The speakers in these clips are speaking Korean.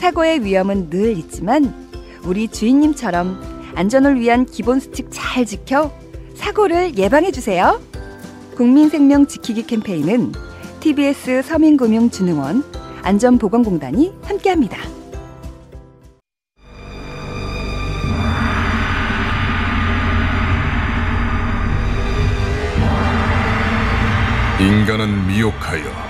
사고의 위험은 늘 있지만 우리 주인님처럼 안전을 위한 기본 수칙 잘 지켜 사고를 예방해 주세요. 국민 생명 지키기 캠페인은 TBS 서민금융진흥원 안전보건공단이 함께합니다. 인간은 미혹하여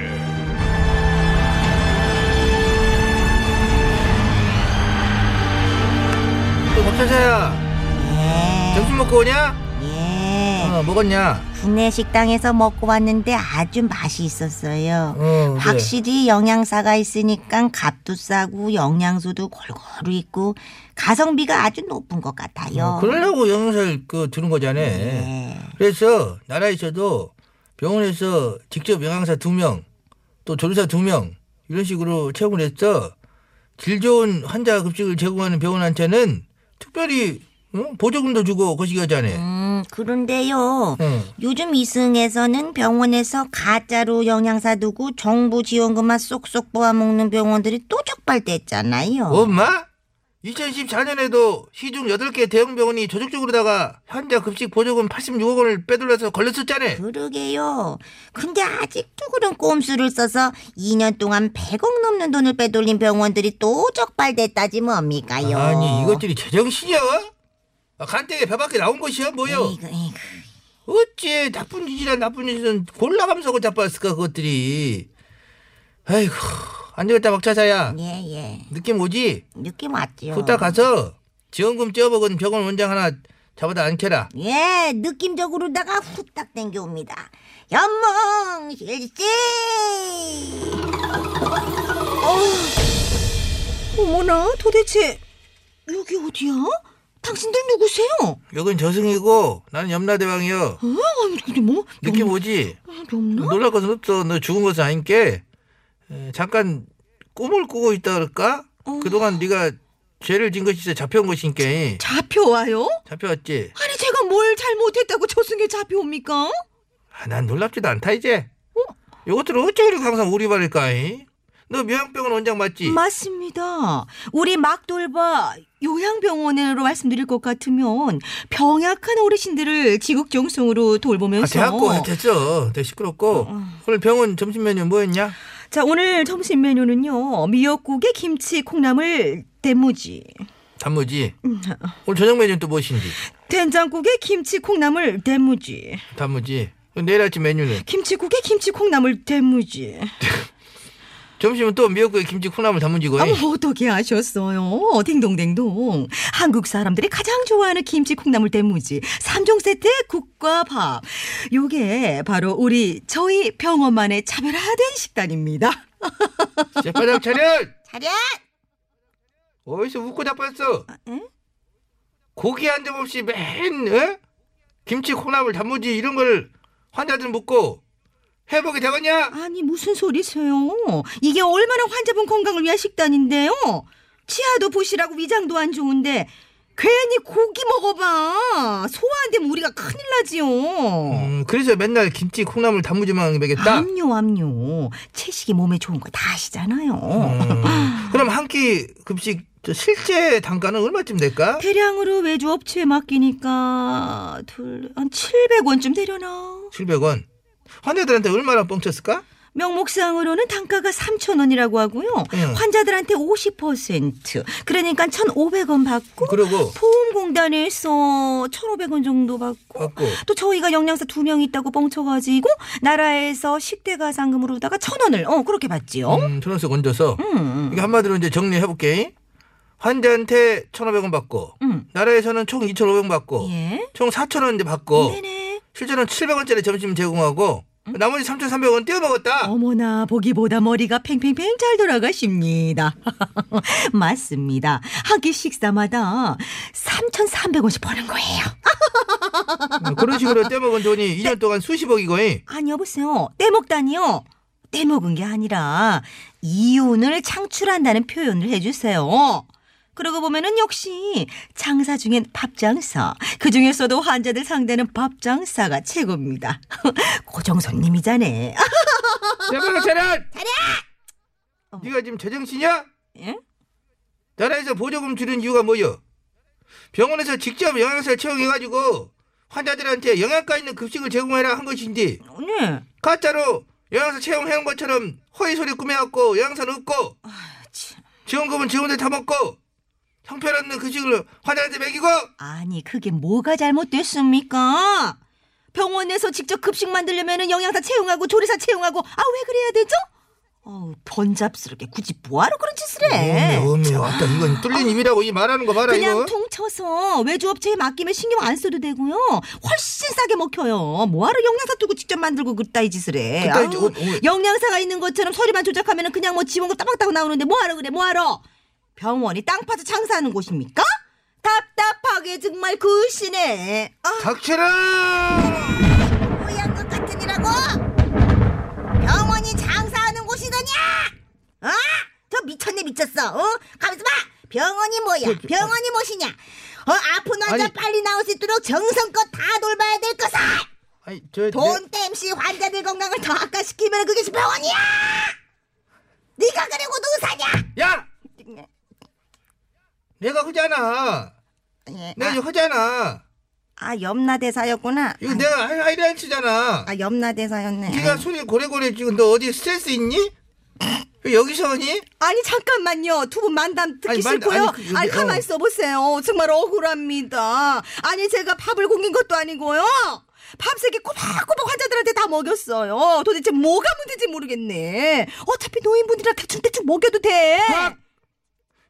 또 박차차야 예. 점심 먹고 오냐? 예. 어 먹었냐? 구내 식당에서 먹고 왔는데 아주 맛이 있었어요. 어, 그래. 확실히 영양사가 있으니까 값도 싸고 영양소도 골고루 있고 가성비가 아주 높은 것 같아요. 어, 그러려고 영양사를 그 들은 거잖아 예. 그래서 나라에서도 병원에서 직접 영양사 두 명 또 조리사 두 명 이런 식으로 채용을 했어 질 좋은 환자 급식을 제공하는 병원한테는 특별히 어? 보조금도 주고 거시기 하잖아 음, 그런데요. 응. 요즘 이승에서는 병원에서 가짜로 영양사 두고 정부 지원금만 쏙쏙 뽑아먹는 병원들이 또 적발됐잖아요. 엄마? 2014년에도 시중 8개 대형 병원이 조직적으로다가 환자 급식 보조금 86억 원을 빼돌려서 걸렸었잖아. 그러게요. 근데 아직도 그런 꼼수를 써서 2년 동안 100억 넘는 돈을 빼돌린 병원들이 또 적발됐다지 뭡니까요? 아니 이것들이 제정신이야? 아, 간땡에 배밖에 나온 것이야 에이구. 어찌 나쁜 짓이란 나쁜 짓은 골라가면서 잡았을까 그것들이. 아이고 안 되겠다 박차사야. 예, 예. 느낌 오지? 느낌 왔죠. 후딱 가서 지원금 쪄먹은 병원 원장 하나 잡아다 앉혀라. 예, 느낌적으로다가 후딱 땡겨옵니다. 연몽 실시! 어머나, 도대체 여기 어디야? 당신들 누구세요? 여긴 저승이고 나는 염라대왕이여. 어? 아니, 근데 뭐? 느낌 오지? 염나? 놀랄 것은 없어. 너 죽은 것은 아닌게 에, 잠깐 꿈을 꾸고 있다 그럴까? 어. 그동안 네가 죄를 진 것이 있어 잡혀온 것이니까 잡혀와요? 잡혀왔지. 아니 제가 뭘 잘못했다고 저승에 잡혀옵니까? 아, 난 놀랍지도 않다 이제. 이것들은 어째 그렇게 항상 우리 말일까? 이? 너 묘양병원 원장 맞지? 맞습니다. 우리 막돌바 요양병원으로 말씀드릴 것 같으면 병약한 어르신들을 지극정성으로 돌보면서 아, 대학고 됐어. 되게 시끄럽고. 오늘 병원 점심 메뉴 뭐였냐? 자 오늘 점심 메뉴는요 미역국에 김치 콩나물 대무지 단무지. 오늘 저녁 메뉴는 또 무엇인지? 된장국에 김치 콩나물 대무지 단무지. 내일 아침 메뉴는? 김치국에 김치 콩나물 대무지 점심은 또 미역국에 김치 콩나물 단무지고. 아무 어떻게 아셨어요 딩동댕동 한국 사람들이 가장 좋아하는 김치 콩나물 대무지 3종 세트의 국과 밥 요게 바로 우리 저희 병원만의 차별화된 식단입니다 제파장 차렷! 차렷! 어디서 웃고 자빠졌어? 에? 고기 한 점 없이 맨 어? 김치 콩나물 단무지 이런 걸 환자들 먹고 회복이 되겠냐? 아니 무슨 소리세요? 이게 얼마나 환자분 건강을 위한 식단인데요. 치아도 보시라고 위장도 안 좋은데 괜히 고기 먹어봐. 소화 안 되면 우리가 큰일 나지요. 음, 그래서 맨날 김치 콩나물 단무지만 먹겠다. 암요 암요. 채식이 몸에 좋은 거 다 아시잖아요. 음, 그럼 한 끼 급식 저 실제 단가는 얼마쯤 될까? 대량으로 외주 업체에 맡기니까 둘 한 700원쯤 되려나? 700원. 환자들한테 얼마나 뻥쳤을까? 명목상으로는 단가가 3,000원이라고 하고요. 응. 환자들한테 50% 그러니까 1,500원 받고 그러고 보험공단에서 1,500원 정도 받고 갖고 또 저희가 영양사 두 명 있다고 뻥쳐 가지고 나라에서 식대 가 상금으로다가 천 원을 어 그렇게 받지요. 음, 천 원씩 얹어서 음. 이게 한마디로 이제 정리해 볼게. 환자한테 1,500원 받고 음. 나라에서는 총 2,500원 받고 예. 총 4,000원 이제 받고 네네. 실제로는 700원짜리 점심 제공하고 나머지 3,300원 떼어 먹었다. 어머나 보기보다 머리가 팽팽팽 잘 돌아가십니다. 맞습니다. 한 끼 식사마다 3,300원씩 버는 거예요. 음, 그런 식으로 떼먹은 돈이 2년 동안 수십억이고 아니 여보세요. 떼먹다니요. 떼먹은 게 아니라 이윤을 창출한다는 표현을 해주세요. 그러고 보면은 역시 장사 중엔 밥장사. 그 중에서도 환자들 상대는 밥장사가 최고입니다. 고정 손님이자네. 여보세요 차렷! 차렷! 네가 지금 제정신이야? 예? 나라에서 보조금 주는 이유가 뭐여? 병원에서 직접 영양사를 채용해가지고 환자들한테 영양가 있는 급식을 제공해라 한 것인지 네. 가짜로 영양사 채용해온 것처럼 허위 소리 꾸며갖고 영양사는 없고 참. 지원금은 지원들 다 먹고 형편없는 급식을 환자한테 먹이고 아니 그게 뭐가 잘못됐습니까? 병원에서 직접 급식 만들려면 영양사 채용하고 조리사 채용하고 아 왜 그래야 되죠? 어우 번잡스럽게 굳이 뭐하러 그런 짓을 해? 어메 왔다 이건 뚫린 입이라고 이 말하는 거 봐라 그냥 이거 통쳐서 외주업체에 맡기면 신경 안 써도 되고요. 훨씬 싸게 먹혀요. 뭐하러 영양사 두고 직접 만들고 그따위 짓을 해? 그따위 아우, 저- 어, 어. 영양사가 있는 것처럼 소리만 조작하면 그냥 뭐 지원금 따박따박 나오는데 뭐하러 그래 뭐하러? 병원이 땅 파서 장사하는 곳입니까? 답답하게 정말 그시네. 아. 닥쳐라 뭐야 것 같으니라고? 병원이 장사하는 곳이더냐? 어? 저 미쳤네 미쳤어. 어? 가면서 봐. 병원이 뭐야? 병원이 무엇이냐? 어 아픈 환자 아니. 빨리 나올 수 있도록 정성껏 다 돌봐야 될 것을. 아니 저돈 땜시 환자들 건강을 더 악화시키면 그게 병원이야. 내가 하잖아 예. 내가 이거 하잖아 아 염라대사였구나. 이거 내가 하- 하이라이트잖아 아 염라대사였네. 네가 손이 고래고래 지금 너 어디 스트레스 있니? 왜 여기서 하니? 아니 잠깐만요. 두 분 만담 듣기 아니, 만- 싫고요. 아니, 그, 아니, 여기, 가만 어. 있어 보세요. 정말 억울합니다. 아니 제가 밥을 공긴 것도 아니고요. 밥 세개 꼬박꼬박 환자들한테 다 먹였어요. 도대체 뭐가 문제인지 모르겠네. 어차피 노인분들이라 대충대충 먹여도 돼. 밥!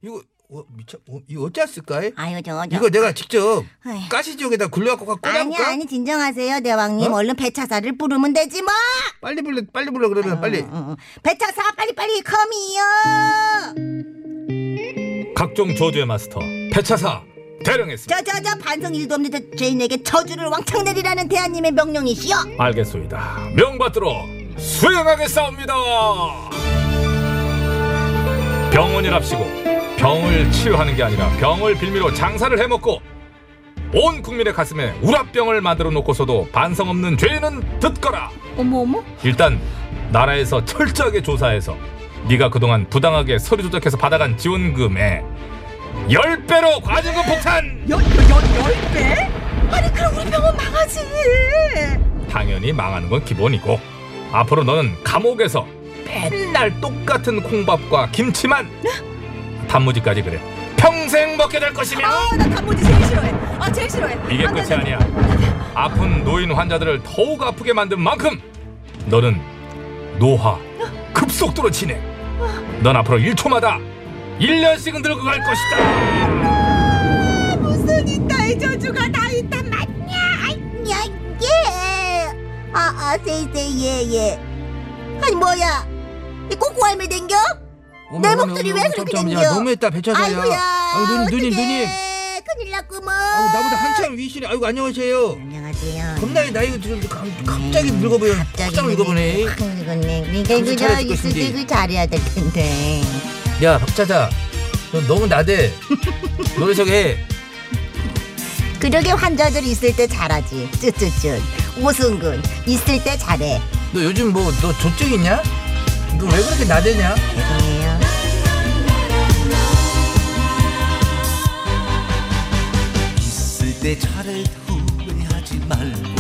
이거 어, 미쳐 어, 이거 어쩌을까? 아유 저 저. 이거 내가 직접. 가시지옥에다 굴려갖고 갖고 아니 꽂아볼까? 아니 진정하세요 대왕님 어? 얼른 배차사를 부르면 되지 뭐. 빨리 불러 빨리 불러 그러면 빨리 어, 어, 어. 배차사 빨리 빨리 컴이요. 각종 저주의 마스터 배차사 대령했습니다. 저 저 저 반성 일도 없는 저 죄인에게 저주를 왕창 내리라는 대한님의 명령이시여. 알겠소이다. 명받들어 수행하겠사옵니다. 병원이랍시고 병을 치료하는 게 아니라 병을 빌미로 장사를 해먹고 온 국민의 가슴에 우라병을 만들어 놓고서도 반성 없는 죄인은 듣거라. 어머 어머. 일단 나라에서 철저하게 조사해서 네가 그동안 부당하게 서류 조작해서 받아간 지원금에 10배로 과징금 폭탄! 열열열 배? 아니 그럼 우리 병원 망하지. 당연히 망하는 건 기본이고 앞으로 너는 감옥에서 맨날 똑같은 콩밥과 김치만 단무지까지 그래 평생 먹게 될 것이며 아나 단무지 제일 싫어해. 아 제일 싫어해. 이게 안 돼, 끝이 안 돼. 아니야 아픈 노인 환자들을 더욱 아프게 만든 만큼 너는 노화 급속도로 진행 넌 앞으로 1초마다 1년씩은 늙어갈 것이다 무슨 이따의 저주가 다 있단 말이야. 야 예. 아 아 세세 예예. 아니 뭐야? 이 꼬꼬 할매 댕겨? 내 목소리 왜 그렇게 야 댕겨? 너무했다 배차사야 아이고야. 아유 누님 누님 어떡해. 누님 큰일 났구먼. 아유 나보다 한참 위시네 아이고 안녕하세요 안녕하세요. 겁나게 나이가 좀 감- 갑자기 늙어보여 깜짝 늙어보네 확 늙었네. 그러니까 정신 그저 차려줄 있을. 때그 잘해야 될 텐데. 야 박차자 너 너무 나대 노래석에 그러게 환자들 있을 때 잘하지. 쯧쯧쯧. 오승근 있을 때 잘해. 너 요즘 뭐 너 조증 있냐? 너 왜 그렇게 나대냐? 죄송해요. 내 차를 후회하지 말고